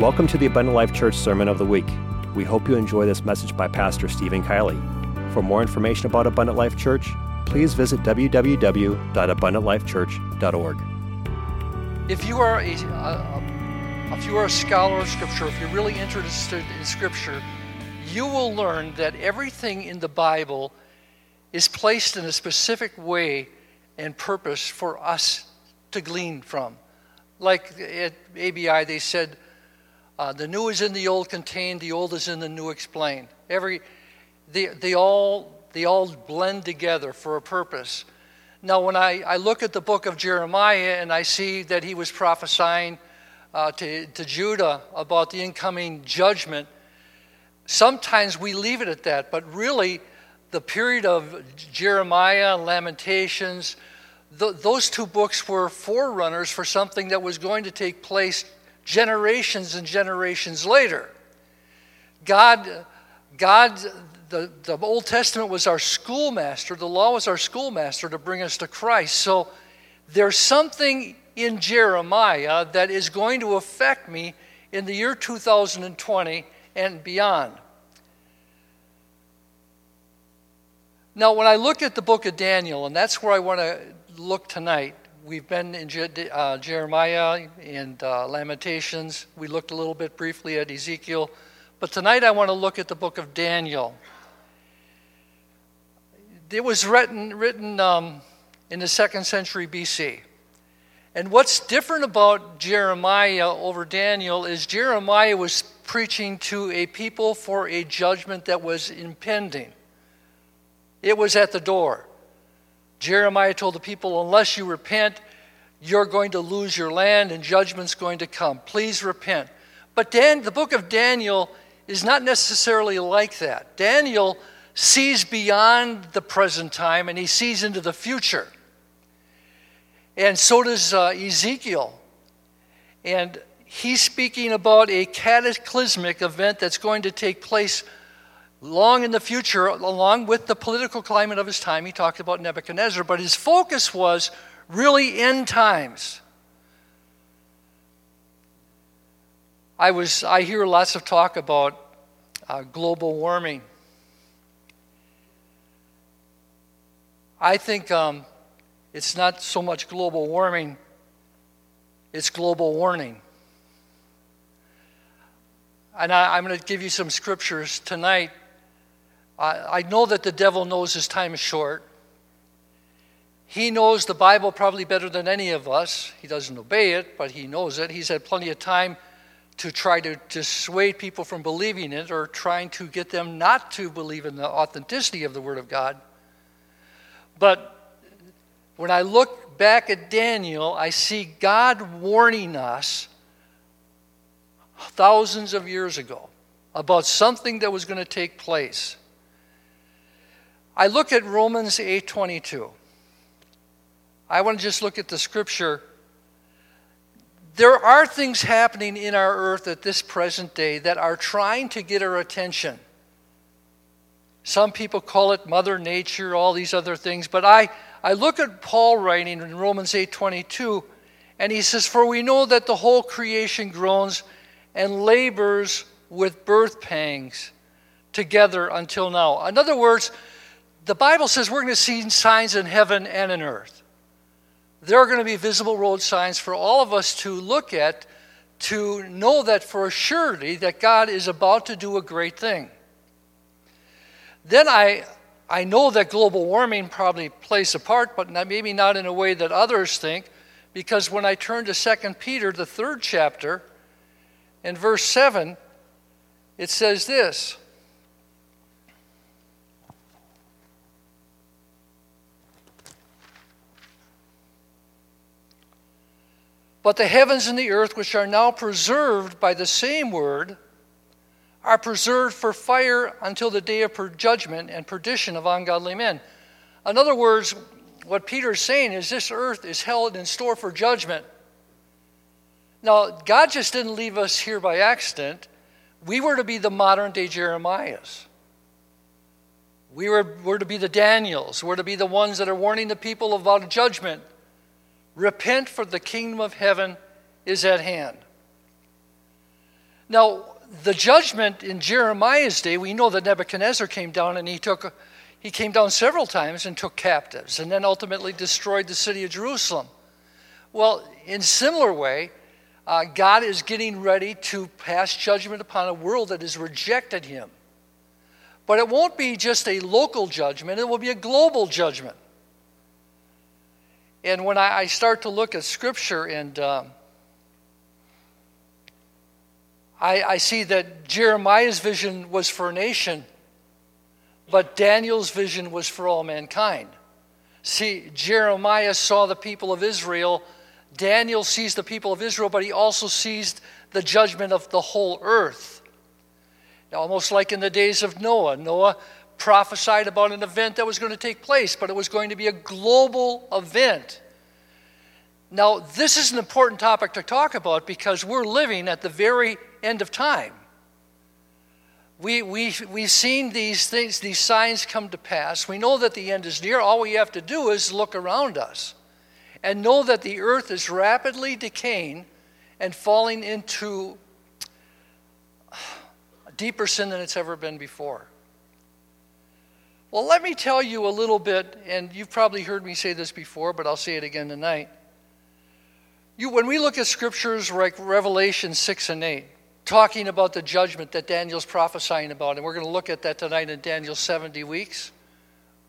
Welcome to the Abundant Life Church Sermon of the Week. We hope you enjoy this message by Pastor Steven Kielley. For more information about Abundant Life Church, please visit www.abundantlifechurch.org. If you are a, a, if you are a scholar of Scripture, if you're really interested in Scripture, you will learn that everything in the Bible is placed in a specific way and purpose for us to glean from. Like at ABI, they said, uh, the new is in the old contained, the old is in the new explained. Every, they, they, all, they all blend together for a purpose. Now, when I, I look at the book of Jeremiah and I see that he was prophesying uh, to, to Judah about the incoming judgment, sometimes we leave it at that. But really, the period of Jeremiah and Lamentations, th- those two books were forerunners for something that was going to take place generations and generations later. God, God the, the Old Testament was our schoolmaster, the law was our schoolmaster to bring us to Christ. So there's something in Jeremiah that is going to affect me in the year 2020 and beyond. Now, when I look at the book of Daniel, and that's where I want to look tonight, we've been in Je- uh, Jeremiah and uh, Lamentations. We looked a little bit briefly at Ezekiel. But tonight I want to look at the book of Daniel. It was written, written um, in the second century BC. And what's different about Jeremiah over Daniel is Jeremiah was preaching to a people for a judgment that was impending, it was at the door. Jeremiah told the people, unless you repent, you're going to lose your land and judgment's going to come. Please repent. But Dan, the book of Daniel is not necessarily like that. Daniel sees beyond the present time and he sees into the future. And so does uh, Ezekiel. And he's speaking about a cataclysmic event that's going to take place long in the future, along with the political climate of his time. He talked about Nebuchadnezzar, but his focus was really end times. I, was, I hear lots of talk about uh, global warming. I think um, it's not so much global warming, it's global warning. And I, am going to give you some scriptures tonight I, know that the devil knows his time is short. He knows the Bible probably better than any of us. He doesn't obey it, but he knows it. He's had plenty of time to try to dissuade people from believing it or trying to get them not to believe in the authenticity of the Word of God. But when I look back at Daniel, I see God warning us thousands of years ago about something that was going to take place. I look at Romans 8:22. I want to just look at the scripture. There are things happening in our earth at this present day that are trying to get our attention. Some people call it mother nature, all these other things, but I I look at Paul writing in Romans 8:22 and he says for we know that the whole creation groans and labors with birth pangs together until now. In other words, the Bible says we're going to see signs in heaven and in earth. There are going to be visible road signs for all of us to look at to know that for a surety that God is about to do a great thing. Then I, I know that global warming probably plays a part, but not, maybe not in a way that others think, because when I turn to 2 Peter, the third chapter, in verse 7, it says this But the heavens and the earth, which are now preserved by the same word, are preserved for fire until the day of judgment and perdition of ungodly men. In other words, what Peter is saying is this earth is held in store for judgment. Now, God just didn't leave us here by accident. We were to be the modern day Jeremiahs. We were, were to be the Daniels. We're to be the ones that are warning the people about judgment. Repent, for the kingdom of heaven is at hand. Now, the judgment in Jeremiah's day, we know that Nebuchadnezzar came down and he took he came down several times and took captives and then ultimately destroyed the city of Jerusalem. Well, in similar way, uh, God is getting ready to pass judgment upon a world that has rejected him. But it won't be just a local judgment, it will be a global judgment. And when I, I start to look at Scripture and um, I, I see that Jeremiah's vision was for a nation, but Daniel's vision was for all mankind. See, Jeremiah saw the people of Israel. Daniel sees the people of Israel, but he also sees the judgment of the whole earth. Almost like in the days of Noah. Noah prophesied about an event that was going to take place, but it was going to be a global event. Now, this is an important topic to talk about because we're living at the very end of time. We, we, we've seen these things, these signs come to pass. We know that the end is near. All we have to do is look around us and know that the earth is rapidly decaying and falling into a deeper sin than it's ever been before. Well, let me tell you a little bit, and you've probably heard me say this before, but I'll say it again tonight. You, when we look at scriptures like Revelation 6 and 8, talking about the judgment that Daniel's prophesying about, and we're going to look at that tonight in Daniel's 70 weeks.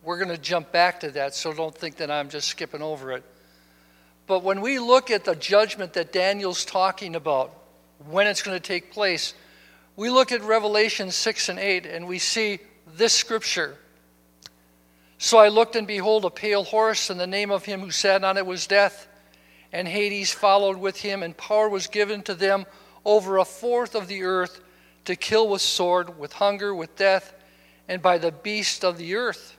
We're going to jump back to that, so don't think that I'm just skipping over it. But when we look at the judgment that Daniel's talking about, when it's going to take place, we look at Revelation 6 and 8 and we see this scripture. So I looked, and behold, a pale horse, and the name of him who sat on it was Death, and Hades followed with him, and power was given to them over a fourth of the earth to kill with sword, with hunger, with death, and by the beast of the earth.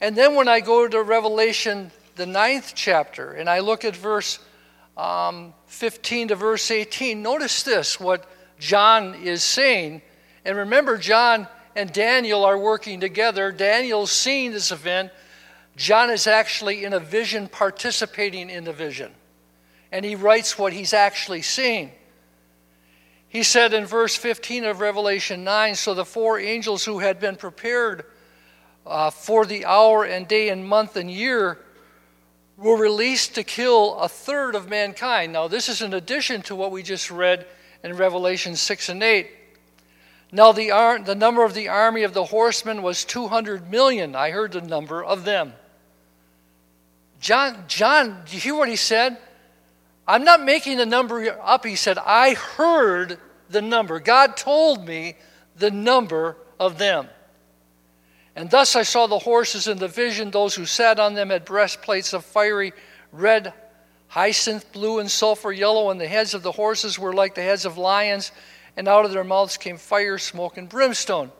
And then when I go to Revelation, the ninth chapter, and I look at verse um, 15 to verse 18, notice this what John is saying. And remember, John and Daniel are working together. Daniel's seeing this event. John is actually in a vision, participating in the vision. And he writes what he's actually seeing. He said in verse 15 of Revelation 9 So the four angels who had been prepared uh, for the hour and day and month and year were released to kill a third of mankind. Now, this is in addition to what we just read in Revelation 6 and 8. Now, the, ar- the number of the army of the horsemen was 200 million. I heard the number of them. John, John, do you hear what he said? I'm not making the number up. He said, I heard the number. God told me the number of them. And thus I saw the horses in the vision. Those who sat on them had breastplates of fiery red, hyacinth blue, and sulfur yellow, and the heads of the horses were like the heads of lions, and out of their mouths came fire, smoke, and brimstone.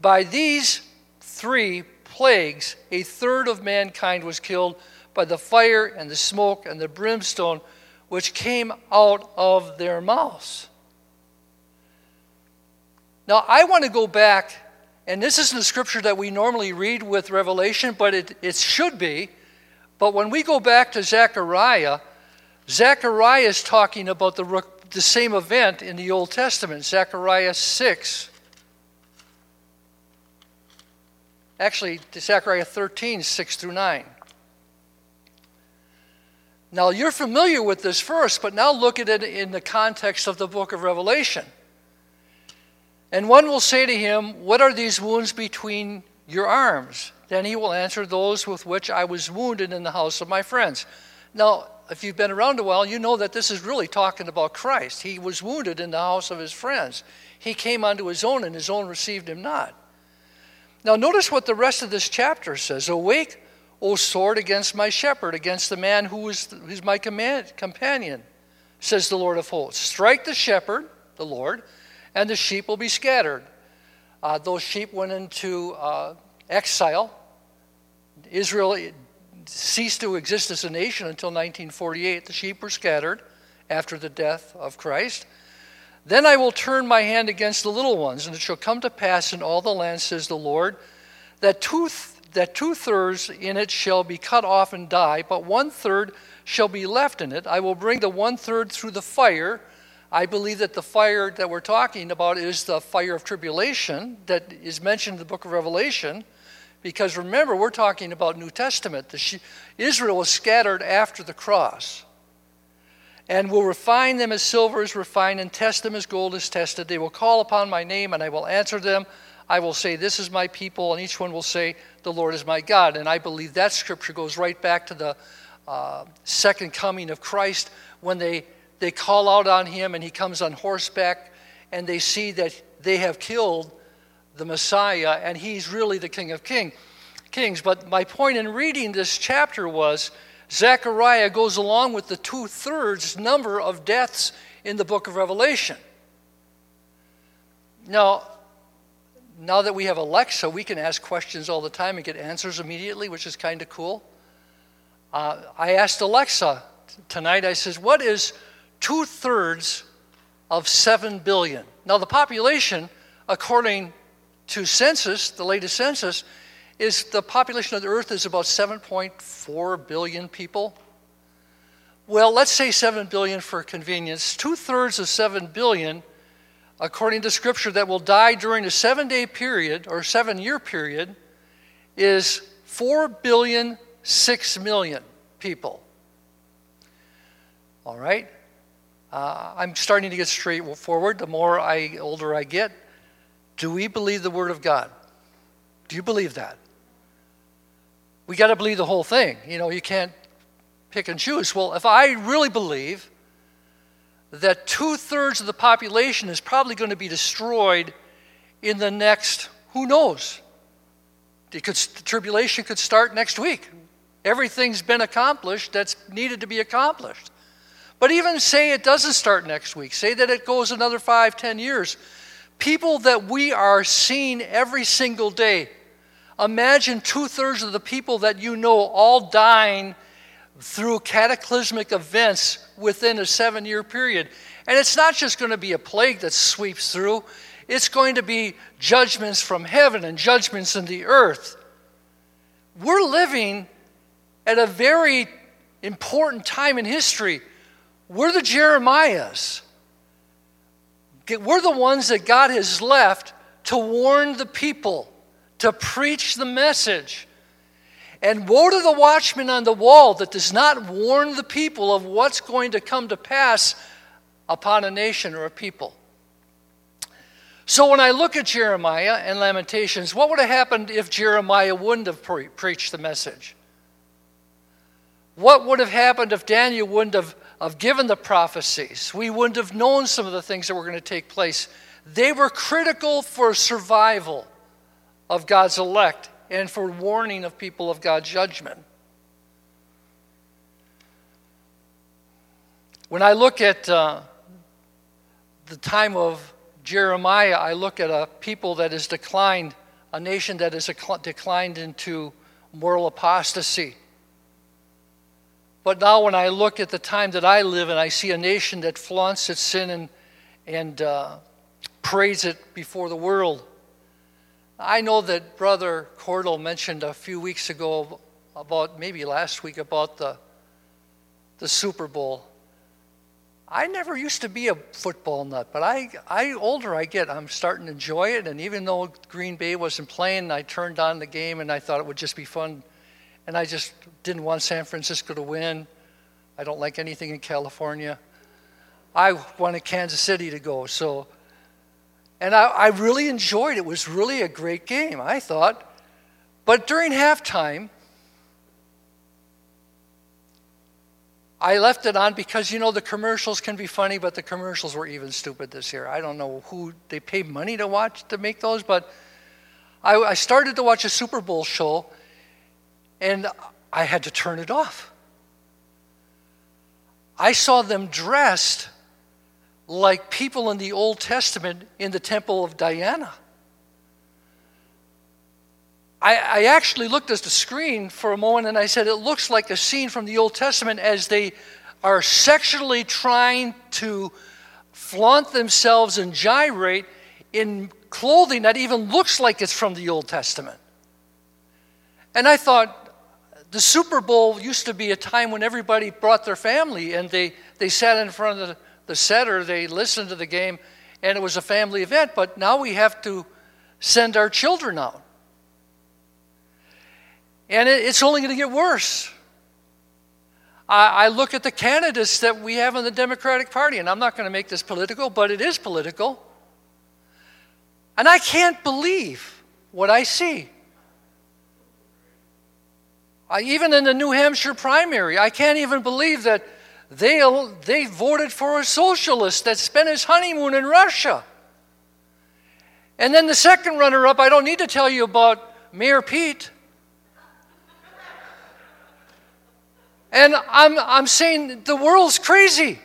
By these three plagues, a third of mankind was killed by the fire and the smoke and the brimstone which came out of their mouths. Now, I want to go back, and this isn't a scripture that we normally read with Revelation, but it, it should be. But when we go back to Zechariah, Zechariah is talking about the, the same event in the Old Testament, Zechariah 6. Actually, Zechariah 13, 6 through 9. Now, you're familiar with this verse, but now look at it in the context of the book of Revelation. And one will say to him, What are these wounds between your arms? Then he will answer, Those with which I was wounded in the house of my friends. Now, if you've been around a while, you know that this is really talking about Christ. He was wounded in the house of his friends. He came unto his own, and his own received him not. Now, notice what the rest of this chapter says Awake, O sword, against my shepherd, against the man who is, who's my command, companion, says the Lord of hosts. Strike the shepherd, the Lord, and the sheep will be scattered. Uh, those sheep went into uh, exile. Israel ceased to exist as a nation until 1948. The sheep were scattered after the death of Christ. Then I will turn my hand against the little ones, and it shall come to pass in all the land, says the Lord, that two that two thirds in it shall be cut off and die, but one third shall be left in it. I will bring the one third through the fire I believe that the fire that we're talking about is the fire of tribulation that is mentioned in the book of Revelation. Because remember, we're talking about New Testament. Israel was scattered after the cross. And will refine them as silver is refined, and test them as gold is tested. They will call upon my name, and I will answer them. I will say, This is my people, and each one will say, The Lord is my God. And I believe that scripture goes right back to the uh, second coming of Christ when they they call out on him and he comes on horseback and they see that they have killed the Messiah and he's really the King of King, Kings. But my point in reading this chapter was Zechariah goes along with the two thirds number of deaths in the book of Revelation. Now, now that we have Alexa, we can ask questions all the time and get answers immediately, which is kind of cool. Uh, I asked Alexa tonight, I says, What is two thirds of 7 billion. Now, the population, according to census, the latest census, is the population of the earth is about 7.4 billion people. Well, let's say 7 billion for convenience. Two thirds of 7 billion, according to scripture, that will die during a seven day period or seven year period is 4 billion 6 million people. All right? Uh, I'm starting to get straightforward. The more I older I get, do we believe the Word of God? Do you believe that? We got to believe the whole thing. You know, you can't pick and choose. Well, if I really believe that two thirds of the population is probably going to be destroyed in the next, who knows? Could, the tribulation could start next week. Everything's been accomplished that's needed to be accomplished. But even say it doesn't start next week, say that it goes another five, ten years. People that we are seeing every single day, imagine two thirds of the people that you know all dying through cataclysmic events within a seven year period. And it's not just going to be a plague that sweeps through, it's going to be judgments from heaven and judgments in the earth. We're living at a very important time in history. We're the Jeremiahs. We're the ones that God has left to warn the people, to preach the message. And woe to the watchman on the wall that does not warn the people of what's going to come to pass upon a nation or a people. So when I look at Jeremiah and Lamentations, what would have happened if Jeremiah wouldn't have pre- preached the message? What would have happened if Daniel wouldn't have of given the prophecies, we wouldn't have known some of the things that were going to take place. They were critical for survival of God's elect and for warning of people of God's judgment. When I look at uh, the time of Jeremiah, I look at a people that has declined, a nation that has declined into moral apostasy. But now, when I look at the time that I live in, I see a nation that flaunts its sin and, and uh, it before the world. I know that Brother Cordell mentioned a few weeks ago, about maybe last week, about the, the Super Bowl. I never used to be a football nut, but I, I older I get, I'm starting to enjoy it. And even though Green Bay wasn't playing, I turned on the game and I thought it would just be fun and I just didn't want San Francisco to win. I don't like anything in California. I wanted Kansas City to go. So, and I, I really enjoyed it. It was really a great game, I thought. But during halftime, I left it on because you know the commercials can be funny, but the commercials were even stupid this year. I don't know who they paid money to watch to make those, but I, I started to watch a Super Bowl show, and I had to turn it off. I saw them dressed like people in the Old Testament in the temple of Diana. I, I, actually looked at the screen for a moment and I said, it looks like a scene from the Old Testament as they are sexually trying to flaunt themselves and gyrate in clothing that even looks like it's from the Old Testament. And I thought, the Super Bowl used to be a time when everybody brought their family and they, they sat in front of the, the setter, they listened to the game, and it was a family event. But now we have to send our children out. And it's only going to get worse. I, look at the candidates that we have in the Democratic Party, and I'm not going to make this political, but it is political. And I can't believe what I see. I, even in the New Hampshire primary, I can't even believe that they, they voted for a socialist that spent his honeymoon in Russia. And then the second runner up, I don't need to tell you about Mayor Pete. And I'm, I'm saying the world's crazy.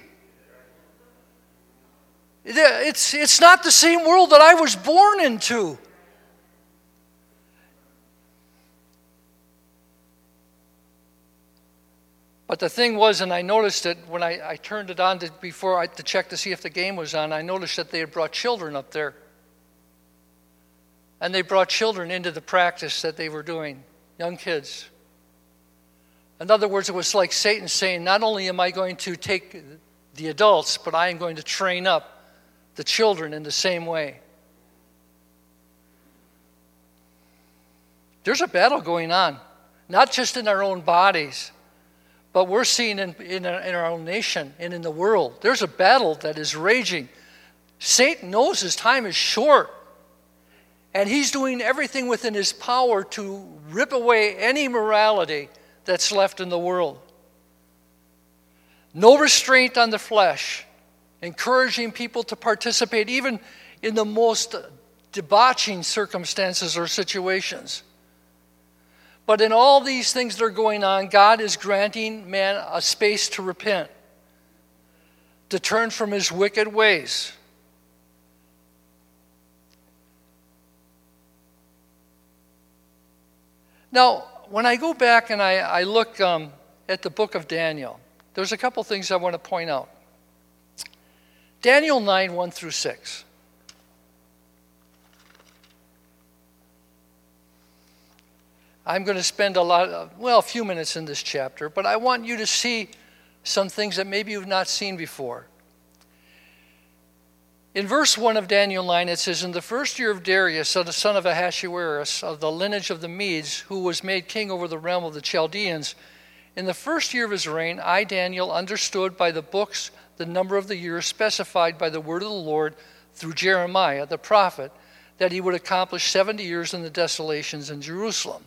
It's, it's not the same world that I was born into. But the thing was, and I noticed it when I, I turned it on to, before I, to check to see if the game was on, I noticed that they had brought children up there. And they brought children into the practice that they were doing, young kids. In other words, it was like Satan saying, Not only am I going to take the adults, but I am going to train up the children in the same way. There's a battle going on, not just in our own bodies, but we're seeing in, in, our, in our own nation and in the world. There's a battle that is raging. Satan knows his time is short. And he's doing everything within his power to rip away any morality that's left in the world. No restraint on the flesh, encouraging people to participate even in the most debauching circumstances or situations. But in all these things that are going on, God is granting man a space to repent, to turn from his wicked ways. Now, when I go back and I, I look um, at the book of Daniel, there's a couple things I want to point out. Daniel 9, 1 through 6. I'm going to spend a lot, of, well, a few minutes in this chapter, but I want you to see some things that maybe you've not seen before. In verse 1 of Daniel 9, it says, In the first year of Darius, the son of Ahasuerus, of the lineage of the Medes, who was made king over the realm of the Chaldeans, in the first year of his reign, I, Daniel, understood by the books the number of the years specified by the word of the Lord through Jeremiah the prophet, that he would accomplish 70 years in the desolations in Jerusalem.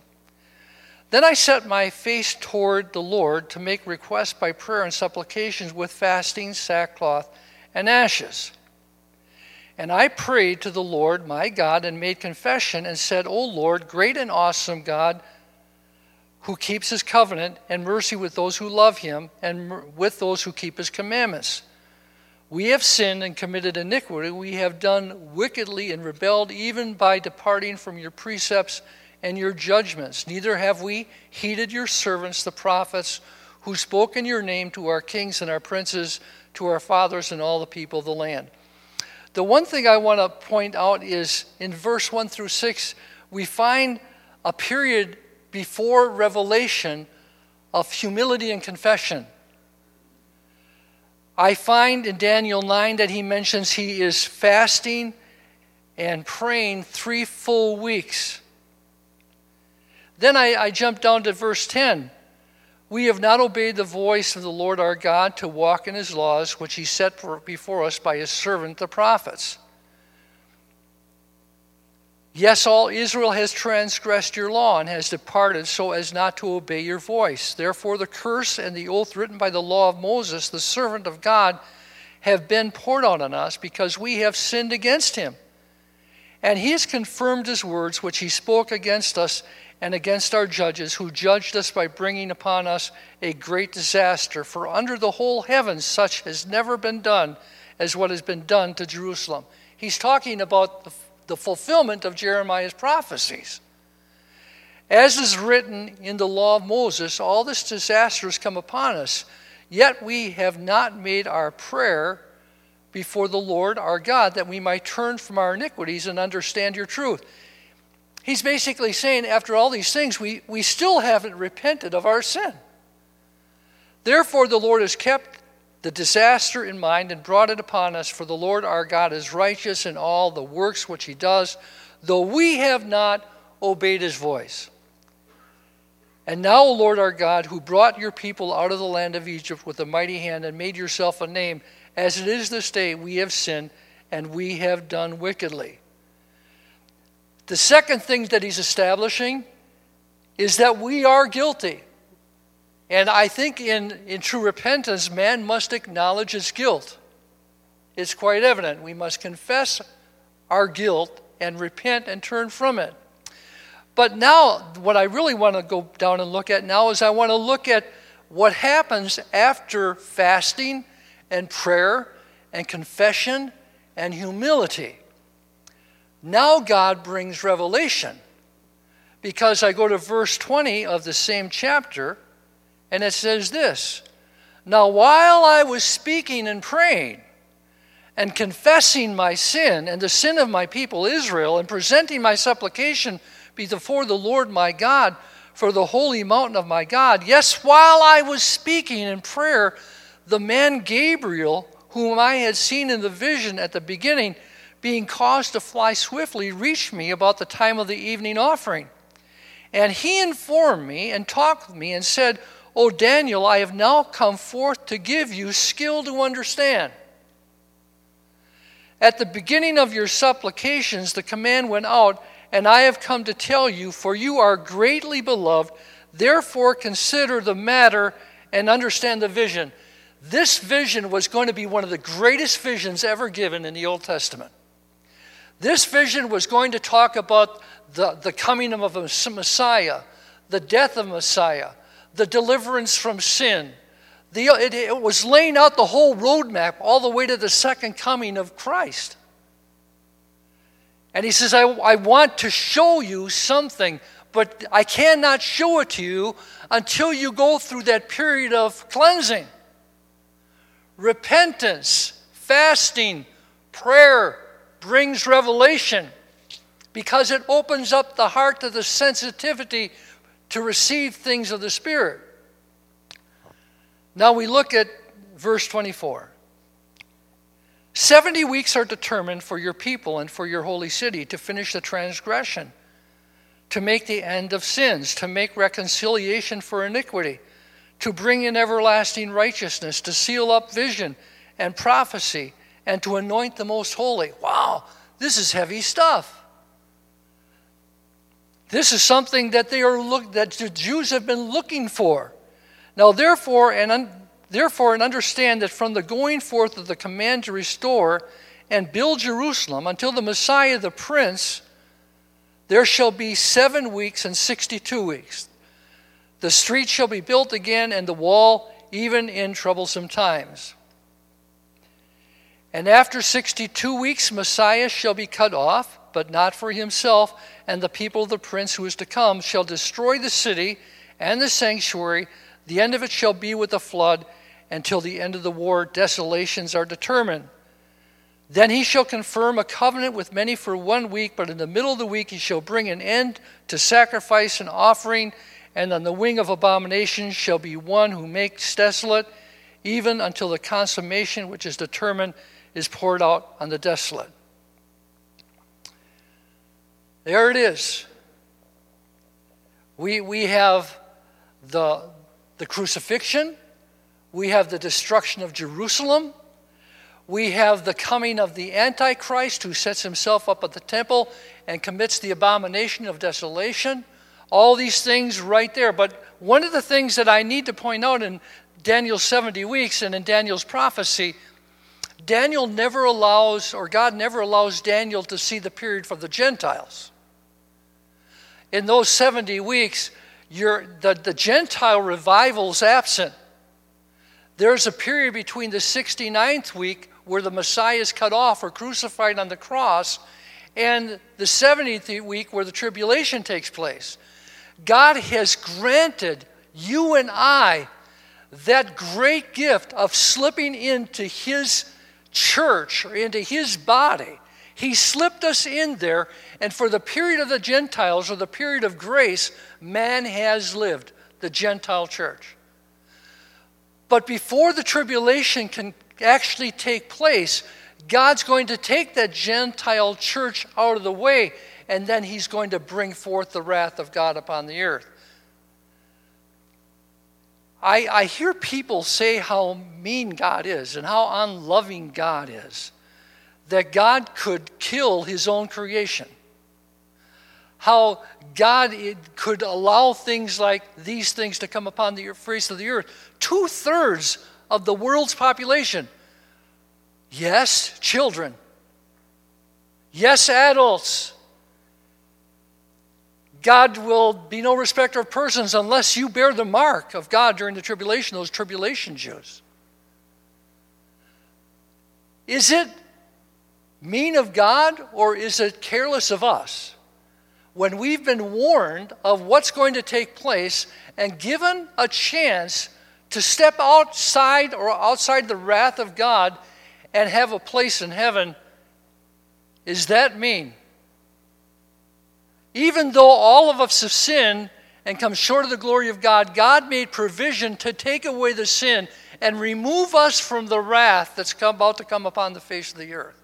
Then I set my face toward the Lord to make requests by prayer and supplications with fasting, sackcloth, and ashes. And I prayed to the Lord my God and made confession and said, O Lord, great and awesome God, who keeps his covenant and mercy with those who love him and with those who keep his commandments. We have sinned and committed iniquity. We have done wickedly and rebelled, even by departing from your precepts and your judgments. Neither have we heeded your servants, the prophets, who spoke in your name to our kings and our princes, to our fathers and all the people of the land. The one thing I want to point out is in verse 1 through 6, we find a period before revelation of humility and confession. I find in Daniel 9 that he mentions he is fasting and praying three full weeks. Then I, I jump down to verse 10. We have not obeyed the voice of the Lord our God to walk in his laws, which he set before us by his servant the prophets. Yes, all Israel has transgressed your law and has departed so as not to obey your voice. Therefore, the curse and the oath written by the law of Moses, the servant of God, have been poured out on us because we have sinned against him. And he has confirmed his words which he spoke against us and against our judges, who judged us by bringing upon us a great disaster. For under the whole heavens such has never been done as what has been done to Jerusalem. He's talking about the, the fulfillment of Jeremiah's prophecies. As is written in the law of Moses, all this disaster has come upon us, yet we have not made our prayer before the Lord our God that we might turn from our iniquities and understand your truth. He's basically saying, after all these things, we, we still haven't repented of our sin. Therefore, the Lord has kept the disaster in mind and brought it upon us. For the Lord our God is righteous in all the works which he does, though we have not obeyed his voice. And now, O Lord our God, who brought your people out of the land of Egypt with a mighty hand and made yourself a name, as it is this day, we have sinned and we have done wickedly. The second thing that he's establishing is that we are guilty. And I think in, in true repentance, man must acknowledge his guilt. It's quite evident. We must confess our guilt and repent and turn from it. But now, what I really want to go down and look at now is I want to look at what happens after fasting and prayer and confession and humility. Now, God brings revelation. Because I go to verse 20 of the same chapter, and it says this Now, while I was speaking and praying, and confessing my sin and the sin of my people Israel, and presenting my supplication before the Lord my God for the holy mountain of my God, yes, while I was speaking in prayer, the man Gabriel, whom I had seen in the vision at the beginning, being caused to fly swiftly, reached me about the time of the evening offering. And he informed me and talked with me and said, O Daniel, I have now come forth to give you skill to understand. At the beginning of your supplications, the command went out, and I have come to tell you, for you are greatly beloved. Therefore, consider the matter and understand the vision. This vision was going to be one of the greatest visions ever given in the Old Testament. This vision was going to talk about the, the coming of a Messiah, the death of Messiah, the deliverance from sin. The, uh, it, it was laying out the whole roadmap all the way to the second coming of Christ. And he says, I, I want to show you something, but I cannot show it to you until you go through that period of cleansing. Repentance, fasting, prayer brings revelation because it opens up the heart to the sensitivity to receive things of the Spirit. Now we look at verse 24. 70 weeks are determined for your people and for your holy city to finish the transgression, to make the end of sins, to make reconciliation for iniquity, to bring in everlasting righteousness, to seal up vision and prophecy, and to anoint the most holy. Wow, this is heavy stuff. This is something that they are look, that the Jews have been looking for. Now, therefore, and un, therefore, and understand that from the going forth of the command to restore and build Jerusalem until the Messiah, the Prince, there shall be seven weeks and sixty-two weeks. The street shall be built again, and the wall, even in troublesome times. And after 62 weeks, Messiah shall be cut off, but not for himself, and the people of the prince who is to come shall destroy the city and the sanctuary. The end of it shall be with a flood. Until the end of the war, desolations are determined. Then he shall confirm a covenant with many for one week, but in the middle of the week he shall bring an end to sacrifice and offering, and on the wing of abomination shall be one who makes desolate, even until the consummation which is determined is poured out on the desolate. There it is. We, we have the, the crucifixion, we have the destruction of Jerusalem, we have the coming of the Antichrist who sets himself up at the temple and commits the abomination of desolation. All these things right there. But one of the things that I need to point out in Daniel's 70 weeks and in Daniel's prophecy Daniel never allows, or God never allows Daniel to see the period for the Gentiles. In those 70 weeks, the, the Gentile revival is absent. There's a period between the 69th week where the Messiah is cut off or crucified on the cross and the 70th week where the tribulation takes place. God has granted you and I that great gift of slipping into His church or into his body. He slipped us in there, and for the period of the Gentiles or the period of grace, man has lived, the Gentile church. But before the tribulation can actually take place, God's going to take that Gentile church out of the way, and then he's going to bring forth the wrath of God upon the earth. I, I hear people say how mean God is and how unloving God is, that God could kill his own creation. How God could allow things like these things to come upon the face of the earth. Two thirds of the world's population. Yes, children. Yes, adults. God will be no respecter of persons unless you bear the mark of God during the tribulation, those tribulation Jews. Is it mean of God or is it careless of us? When we've been warned of what's going to take place and given a chance to step outside or outside the wrath of God and have a place in heaven, is that mean? Even though all of us have sinned and come short of the glory of God, God made provision to take away the sin and remove us from the wrath that's about to come upon the face of the earth.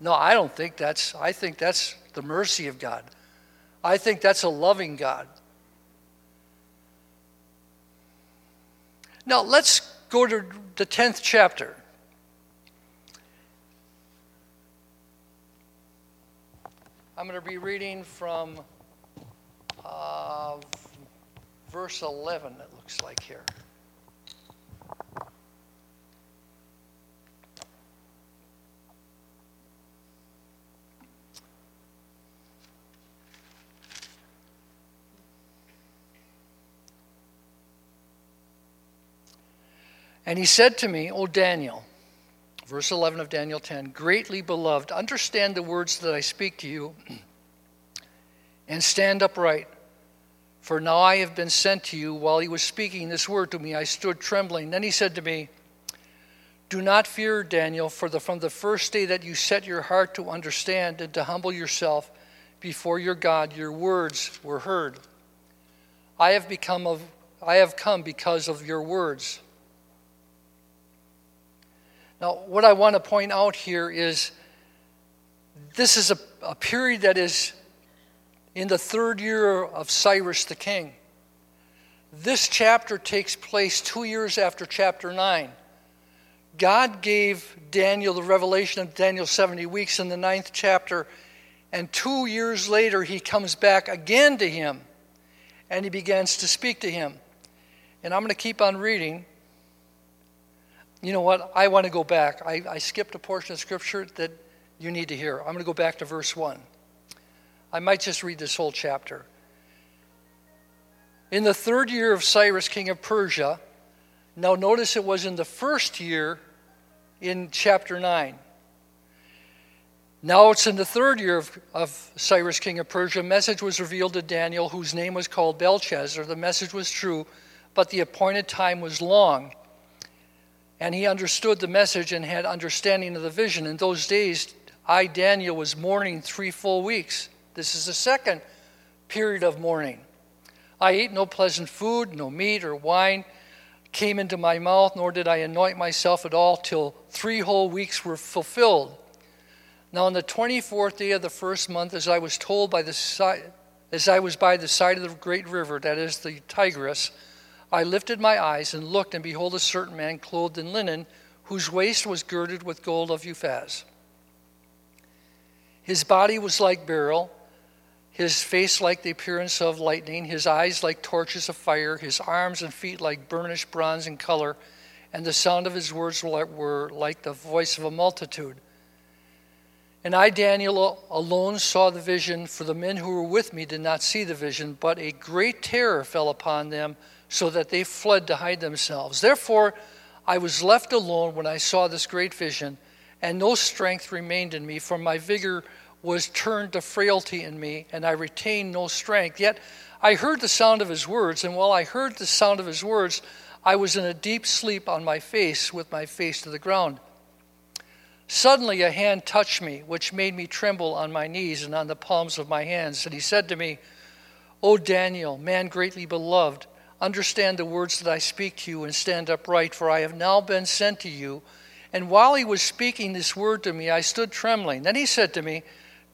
No, I don't think that's, I think that's the mercy of God. I think that's a loving God. Now, let's go to the 10th chapter. I'm going to be reading from uh, verse 11, it looks like here. And he said to me, O Daniel, Verse 11 of Daniel 10 Greatly beloved, understand the words that I speak to you and stand upright. For now I have been sent to you. While he was speaking this word to me, I stood trembling. Then he said to me, Do not fear, Daniel, for the, from the first day that you set your heart to understand and to humble yourself before your God, your words were heard. I have become of I have come because of your words. Now, what I want to point out here is this is a, a period that is in the third year of Cyrus the king. This chapter takes place two years after chapter 9. God gave Daniel the revelation of Daniel 70 weeks in the ninth chapter, and two years later, he comes back again to him and he begins to speak to him. And I'm going to keep on reading you know what? I want to go back. I, I skipped a portion of scripture that you need to hear. I'm going to go back to verse 1. I might just read this whole chapter. In the third year of Cyrus, king of Persia, now notice it was in the first year in chapter 9. Now it's in the third year of, of, Cyrus, king of Persia. A message was revealed to Daniel, whose name was called Belshazzar. The message was true, but the appointed time was long and he understood the message and had understanding of the vision. In those days, I, Daniel, was mourning three full weeks. This is the second period of mourning. I ate no pleasant food, no meat or wine came into my mouth, nor did I anoint myself at all till three whole weeks were fulfilled. Now, on the 24th day of the first month, as I was told by the side, as I was by the side of the great river, that is the Tigris, I lifted my eyes and looked, and behold, a certain man clothed in linen, whose waist was girded with gold of Uphaz. His body was like beryl, his face like the appearance of lightning, his eyes like torches of fire, his arms and feet like burnished bronze in color, and the sound of his words were like the voice of a multitude. And I, Daniel, alone saw the vision, for the men who were with me did not see the vision, but a great terror fell upon them so that they fled to hide themselves. Therefore, I was left alone when I saw this great vision, and no strength remained in me, for my vigor was turned to frailty in me, and I retained no strength. Yet I heard the sound of his words, and while I heard the sound of his words, I was in a deep sleep on my face, with my face to the ground. Suddenly a hand touched me, which made me tremble on my knees and on the palms of my hands. And he said to me, O Daniel, man greatly beloved, understand the words that I speak to you and stand upright, for I have now been sent to you. And while he was speaking this word to me, I stood trembling. Then he said to me,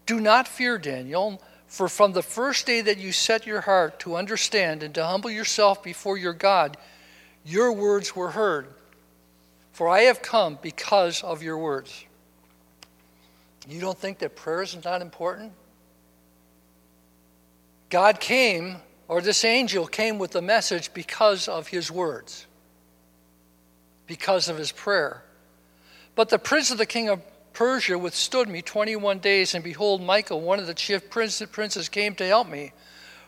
Do not fear, Daniel, for from the first day that you set your heart to understand and to humble yourself before your God, your words were heard. For I have come because of your words. You don't think that prayer is not important? God came, or this angel came with the message because of his words, because of his prayer. But the prince of the king of Persia withstood me 21 days, and behold, Michael, one of the chief princes, came to help me,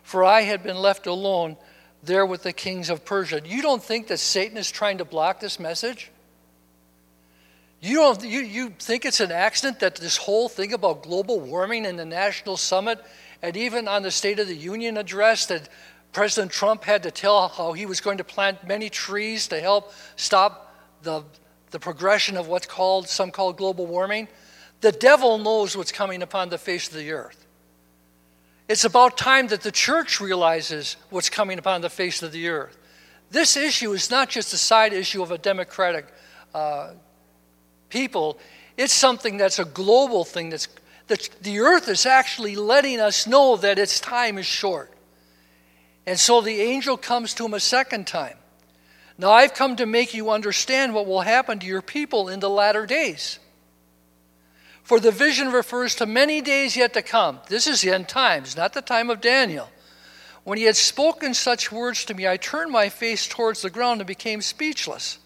for I had been left alone there with the kings of Persia. You don't think that Satan is trying to block this message? You don't you, you think it's an accident that this whole thing about global warming and the national summit and even on the State of the Union address, that President Trump had to tell how he was going to plant many trees to help stop the, the progression of what's called, some call global warming. The devil knows what's coming upon the face of the earth. It's about time that the church realizes what's coming upon the face of the earth. This issue is not just a side issue of a democratic uh, people, it's something that's a global thing that's the, the earth is actually letting us know that its time is short. And so the angel comes to him a second time. Now I've come to make you understand what will happen to your people in the latter days. For the vision refers to many days yet to come. This is the end times, not the time of Daniel. When he had spoken such words to me, I turned my face towards the ground and became speechless.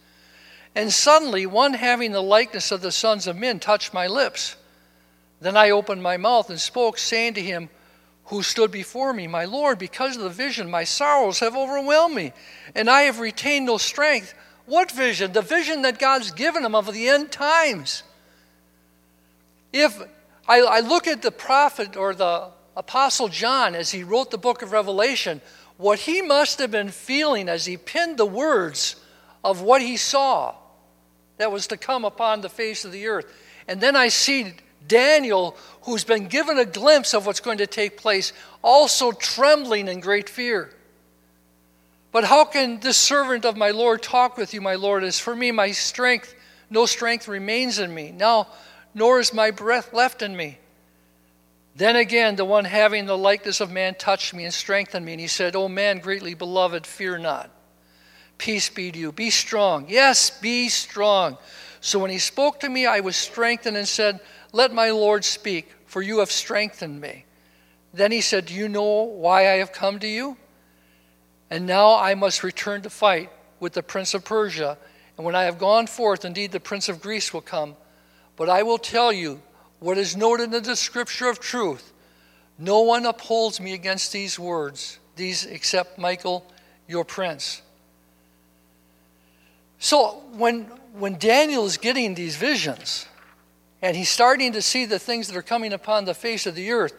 And suddenly, one having the likeness of the sons of men touched my lips. Then I opened my mouth and spoke, saying to him who stood before me, My Lord, because of the vision, my sorrows have overwhelmed me, and I have retained no strength. What vision? The vision that God's given him of the end times. If I, I look at the prophet or the apostle John as he wrote the book of Revelation, what he must have been feeling as he penned the words of what he saw that was to come upon the face of the earth. And then I see Daniel, who's been given a glimpse of what's going to take place, also trembling in great fear. But how can this servant of my Lord talk with you, my Lord? As for me, my strength, no strength remains in me. Now, nor is my breath left in me. Then again, the one having the likeness of man touched me and strengthened me. And he said, O man, greatly beloved, fear not. Peace be to you. Be strong. Yes, be strong. So when he spoke to me, I was strengthened and said, let my Lord speak, for you have strengthened me. Then he said, Do you know why I have come to you? And now I must return to fight with the prince of Persia. And when I have gone forth, indeed the prince of Greece will come. But I will tell you what is noted in the scripture of truth. No one upholds me against these words, these except Michael, your prince. So when, when Daniel is getting these visions, and he's starting to see the things that are coming upon the face of the earth.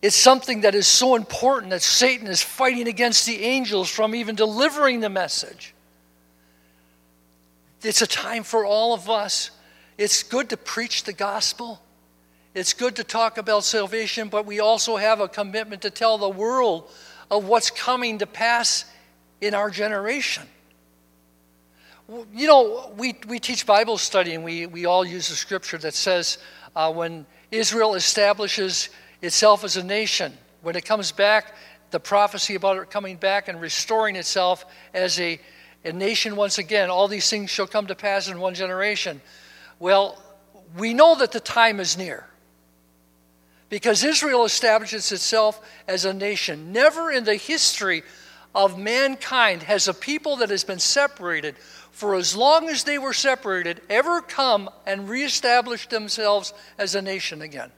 It's something that is so important that Satan is fighting against the angels from even delivering the message. It's a time for all of us. It's good to preach the gospel. It's good to talk about salvation, but we also have a commitment to tell the world of what's coming to pass in our generation you know, we, we teach Bible study and we, we all use a scripture that says uh, when Israel establishes itself as a nation, when it comes back, the prophecy about it coming back and restoring itself as a, a nation once again, all these things shall come to pass in one generation. Well, we know that the time is near. Because Israel establishes itself as a nation. Never in the history of mankind has a people that has been separated for as long as they were separated, ever come and reestablish themselves as a nation again.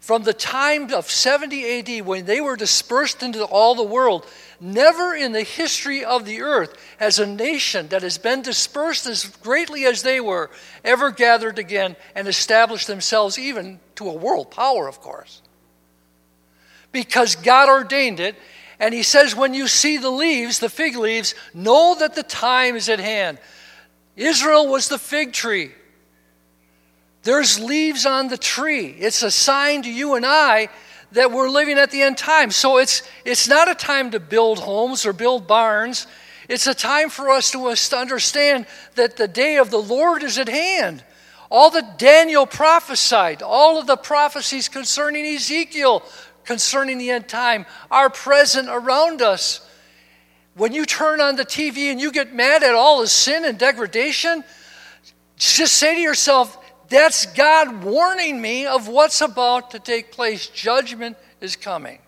From the time of 70 AD, when they were dispersed into all the world, never in the history of the earth has a nation that has been dispersed as greatly as they were ever gathered again and established themselves, even to a world power, of course. Because God ordained it, and he says, When you see the leaves, the fig leaves, know that the time is at hand. Israel was the fig tree. There's leaves on the tree. It's a sign to you and I that we're living at the end time. So it's, it's not a time to build homes or build barns. It's a time for us to, understand that the day of the Lord is at hand. All that Daniel prophesied, all of the prophecies concerning Ezekiel, concerning the end time, are present around us. When you turn on the TV and you get mad at all the sin and degradation, just say to yourself, that's God warning me of what's about to take place. Judgment is coming.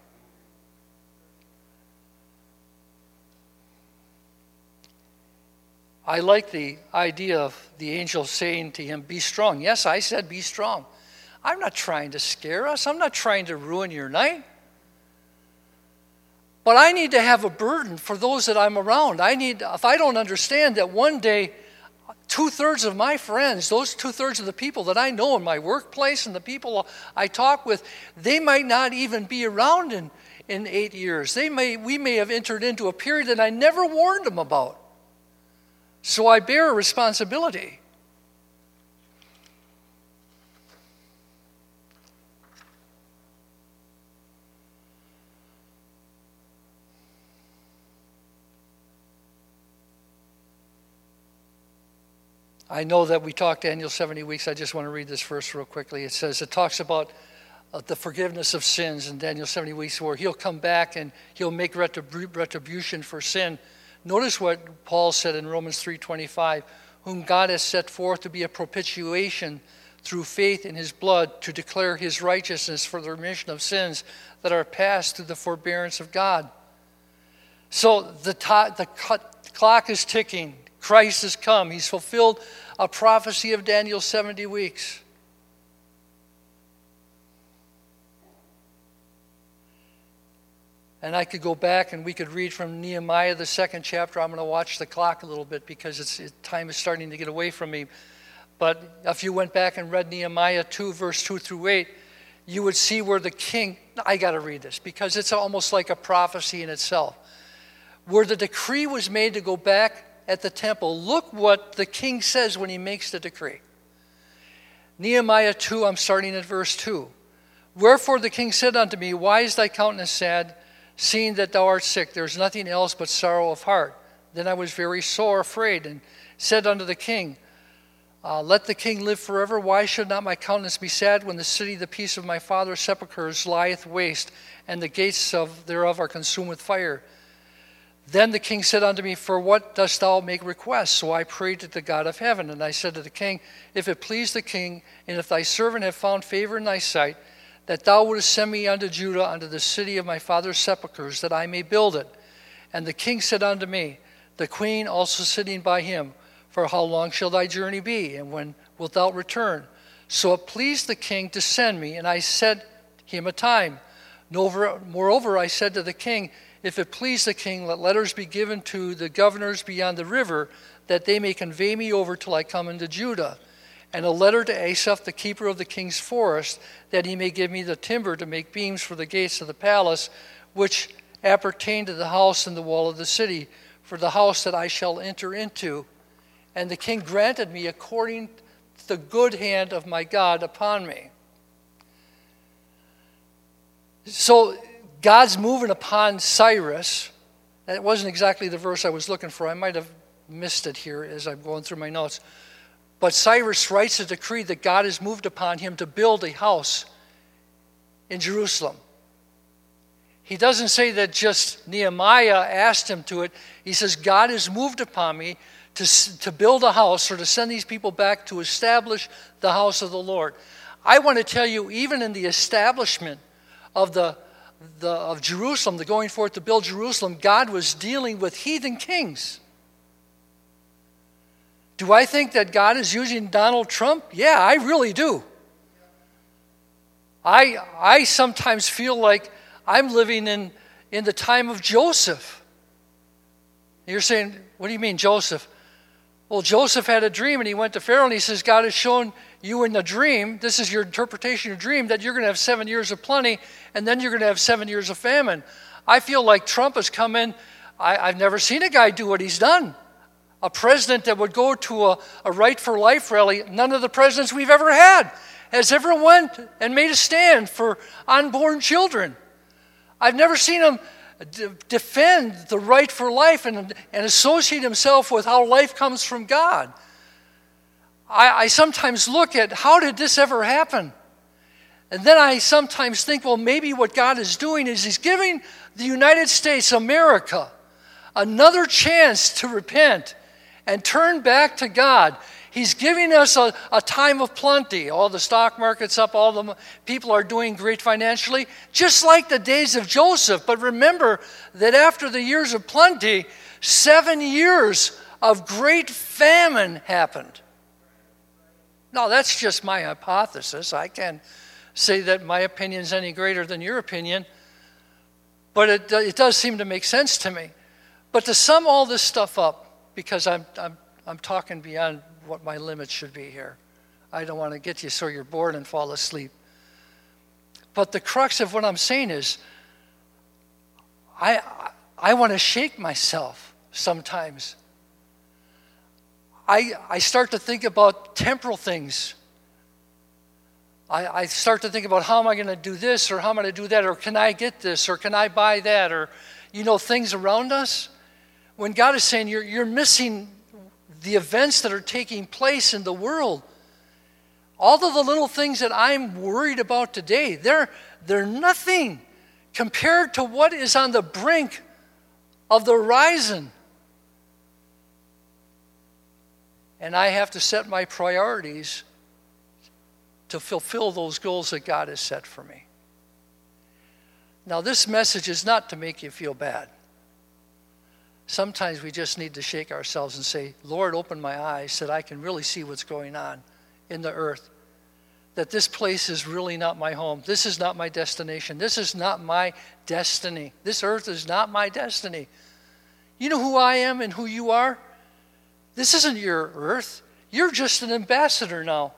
I like the idea of the angel saying to him, Be strong. Yes, I said, Be strong. I'm not trying to scare us, I'm not trying to ruin your night. But I need to have a burden for those that I'm around. I need, if I don't understand that one day two thirds of my friends, those two thirds of the people that I know in my workplace and the people I talk with, they might not even be around in, in eight years. They may, we may have entered into a period that I never warned them about. So I bear a responsibility. I know that we talked Daniel 70 weeks. I just want to read this verse real quickly. It says, it talks about uh, the forgiveness of sins in Daniel 70 weeks, where he'll come back and he'll make retribu- retribution for sin. Notice what Paul said in Romans 3:25, whom God has set forth to be a propitiation through faith in his blood to declare his righteousness for the remission of sins that are past through the forbearance of God. So the, to- the clock is ticking. Christ has come. He's fulfilled a prophecy of Daniel 70 weeks. And I could go back and we could read from Nehemiah, the second chapter. I'm going to watch the clock a little bit because it's, it, time is starting to get away from me. But if you went back and read Nehemiah 2, verse 2 through 8, you would see where the king, I got to read this because it's almost like a prophecy in itself. Where the decree was made to go back at the temple, look what the king says when he makes the decree. Nehemiah 2, I'm starting at verse 2. Wherefore the king said unto me, Why is thy countenance sad, seeing that thou art sick? There is nothing else but sorrow of heart. Then I was very sore afraid, and said unto the king, uh, Let the king live forever. Why should not my countenance be sad when the city, the peace of my father's sepulchres, lieth waste, and the gates of thereof are consumed with fire? Then the king said unto me, For what dost thou make request? So I prayed to the God of heaven. And I said to the king, If it please the king, and if thy servant have found favor in thy sight, that thou wouldest send me unto Judah, unto the city of my father's sepulchres, that I may build it. And the king said unto me, the queen also sitting by him, For how long shall thy journey be? And when wilt thou return? So it pleased the king to send me, and I said him a time. Moreover, I said to the king, if it please the king, let letters be given to the governors beyond the river, that they may convey me over till I come into Judah. And a letter to Asaph, the keeper of the king's forest, that he may give me the timber to make beams for the gates of the palace, which appertain to the house and the wall of the city, for the house that I shall enter into. And the king granted me according to the good hand of my God upon me. So God's moving upon Cyrus. That wasn't exactly the verse I was looking for. I might have missed it here as I'm going through my notes. But Cyrus writes a decree that God has moved upon him to build a house in Jerusalem. He doesn't say that just Nehemiah asked him to it. He says, God has moved upon me to, to build a house or to send these people back to establish the house of the Lord. I want to tell you, even in the establishment of the the, of Jerusalem, the going forth to build Jerusalem, God was dealing with heathen kings. Do I think that God is using Donald Trump? Yeah, I really do. I, I sometimes feel like I'm living in, in the time of Joseph. You're saying, what do you mean, Joseph? Well, Joseph had a dream and he went to Pharaoh and he says, God has shown you in the dream, this is your interpretation of your dream, that you're going to have seven years of plenty and then you're going to have seven years of famine. I feel like Trump has come in. I, have never seen a guy do what he's done. A president that would go to a, a right for life rally, none of the presidents we've ever had has ever went and made a stand for unborn children. I've never seen him defend the right for life and, and associate himself with how life comes from God. I, I sometimes look at how did this ever happen? And then I sometimes think, well, maybe what God is doing is He's giving the United States, America, another chance to repent and turn back to God. He's giving us a, a time of plenty. All the stock market's up, all the people are doing great financially, just like the days of Joseph. But remember that after the years of plenty, seven years of great famine happened. Now, that's just my hypothesis. I can't say that my opinion is any greater than your opinion, but it, uh, it does seem to make sense to me. But to sum all this stuff up, because I'm, I'm, I'm talking beyond what my limits should be here. I don't want to get you so you're bored and fall asleep. But the crux of what I'm saying is, I, I want to shake myself sometimes. I, I start to think about temporal things. I, I start to think about how am I going to do this or how am I going to do that or can I get this or can I buy that or, you know, things around us when God is saying you're, you're missing the events that are taking place in the world, all of the little things that I'm worried about today, they're, they're nothing compared to what is on the brink of the horizon. And I have to set my priorities to fulfill those goals that God has set for me. Now, this message is not to make you feel bad. Sometimes we just need to shake ourselves and say, Lord, open my eyes so that I can really see what's going on in the earth. That this place is really not my home. This is not my destination. This is not my destiny. This earth is not my destiny. You know who I am and who you are? This isn't your earth. You're just an ambassador now.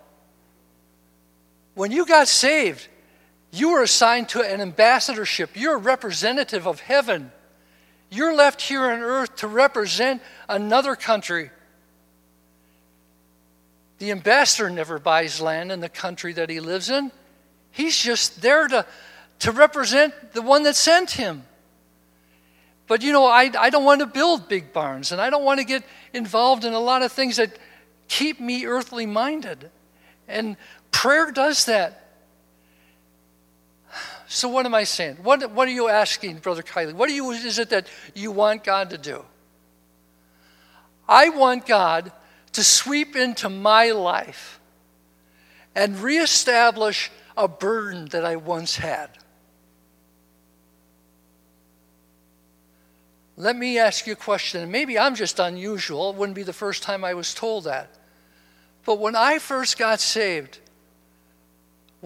When you got saved, you were assigned to an ambassadorship. You're a representative of heaven. You're left here on earth to represent another country. The ambassador never buys land in the country that he lives in. He's just there to, to represent the one that sent him. But you know, I, I don't want to build big barns and I don't want to get involved in a lot of things that keep me earthly minded. And prayer does that. So, what am I saying? What, what are you asking, Brother Kielley? What you, is it that you want God to do? I want God to sweep into my life and reestablish a burden that I once had. Let me ask you a question. Maybe I'm just unusual. It wouldn't be the first time I was told that. But when I first got saved,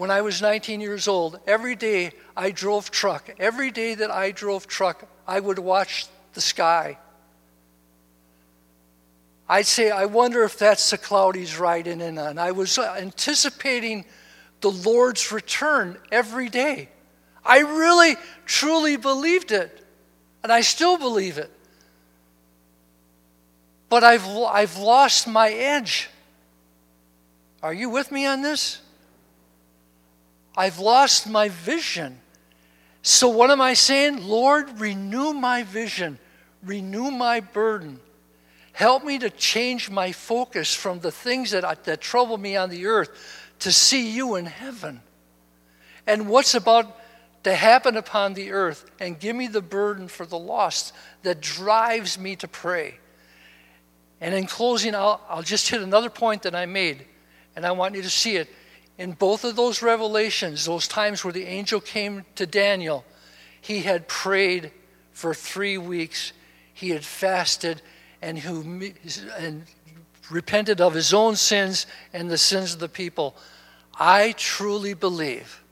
when I was 19 years old, every day I drove truck. Every day that I drove truck, I would watch the sky. I'd say, I wonder if that's the cloud he's riding in on. I was uh, anticipating the Lord's return every day. I really, truly believed it. And I still believe it. But I've, I've lost my edge. Are you with me on this? I've lost my vision. So, what am I saying? Lord, renew my vision, renew my burden. Help me to change my focus from the things that, that trouble me on the earth to see you in heaven. And what's about to happen upon the earth, and give me the burden for the lost that drives me to pray. And in closing, I'll, I'll just hit another point that I made, and I want you to see it in both of those revelations, those times where the angel came to Daniel, he had prayed for three weeks. He had fasted and, who, and repented of his own sins and the sins of the people. I truly believe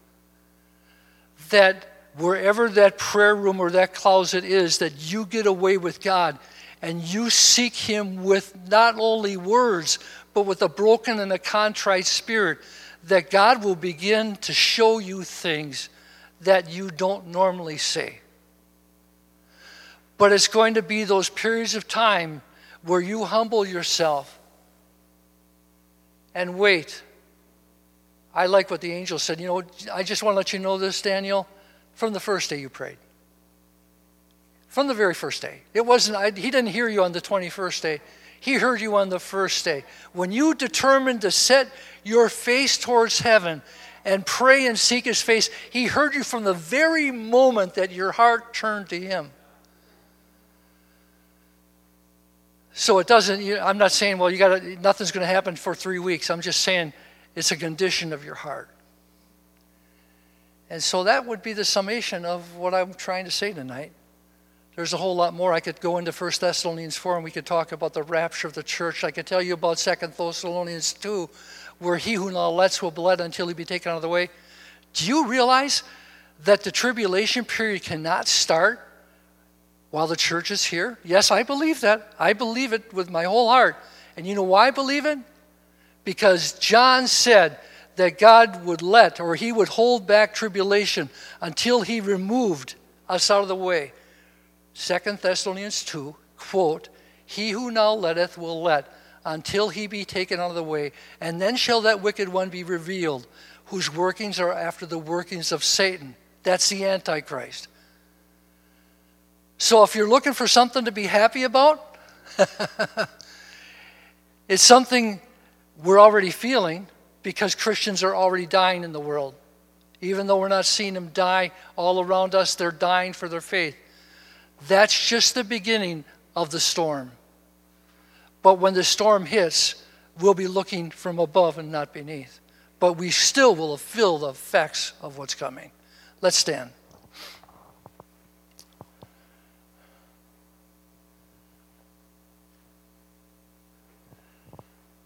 that wherever that prayer room or that closet is, that you get away with God and you seek Him with not only words, but with a broken and a contrite spirit that God will begin to show you things that you don't normally see. But it's going to be those periods of time where you humble yourself and wait. I like what the angel said. You know, I just want to let you know this, Daniel, from the first day you prayed. From the very first day. It wasn't, I, he didn't hear you on the 21st day. He heard you on the first day. When you determined to set your face towards heaven and pray and seek his face, he heard you from the very moment that your heart turned to him. So it doesn't, you, I'm not saying, well, you got nothing's going to happen for three weeks. I'm just saying it's a condition of your heart. And so that would be the summation of what I'm trying to say tonight. There's a whole lot more. I could go into 1 Thessalonians 4 and we could talk about the rapture of the church. I could tell you about 2 Thessalonians 2, where he who now lets will be led until he be taken out of the way. Do you realize that the tribulation period cannot start while the church is here? Yes, I believe that. I believe it with my whole heart. And you know why I believe it? Because John said that God would let or he would hold back tribulation until he removed us out of the way. Second Thessalonians 2, quote, He who now letteth will let until he be taken out of the way, and then shall that wicked one be revealed, whose workings are after the workings of Satan. That's the Antichrist. So if you're looking for something to be happy about, it's something we're already feeling because Christians are already dying in the world. Even though we're not seeing them die all around us, they're dying for their faith. That's just the beginning of the storm. But when the storm hits, we'll be looking from above and not beneath. But we still will feel the effects of what's coming. Let's stand.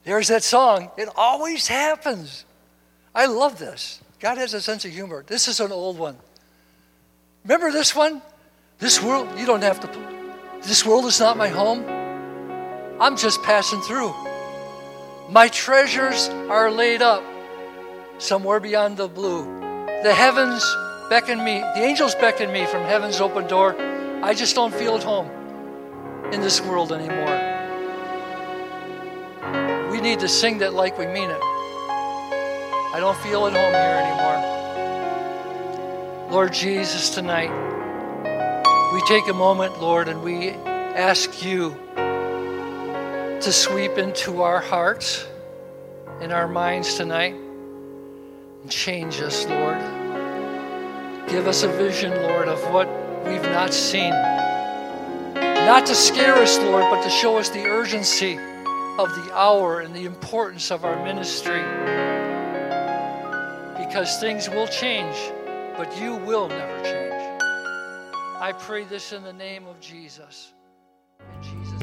There's that song. It always happens. I love this. God has a sense of humor. This is an old one. Remember this one? This world, you don't have to, this world is not my home. I'm just passing through. My treasures are laid up somewhere beyond the blue. The heavens beckon me, the angels beckon me from heaven's open door. I just don't feel at home in this world anymore. We need to sing that like we mean it. I don't feel at home here anymore. Lord Jesus, tonight, we take a moment, Lord, and we ask you to sweep into our hearts and our minds tonight and change us, Lord. Give us a vision, Lord, of what we've not seen. Not to scare us, Lord, but to show us the urgency of the hour and the importance of our ministry. Because things will change, but you will never change. I pray this in the name of Jesus. In Jesus'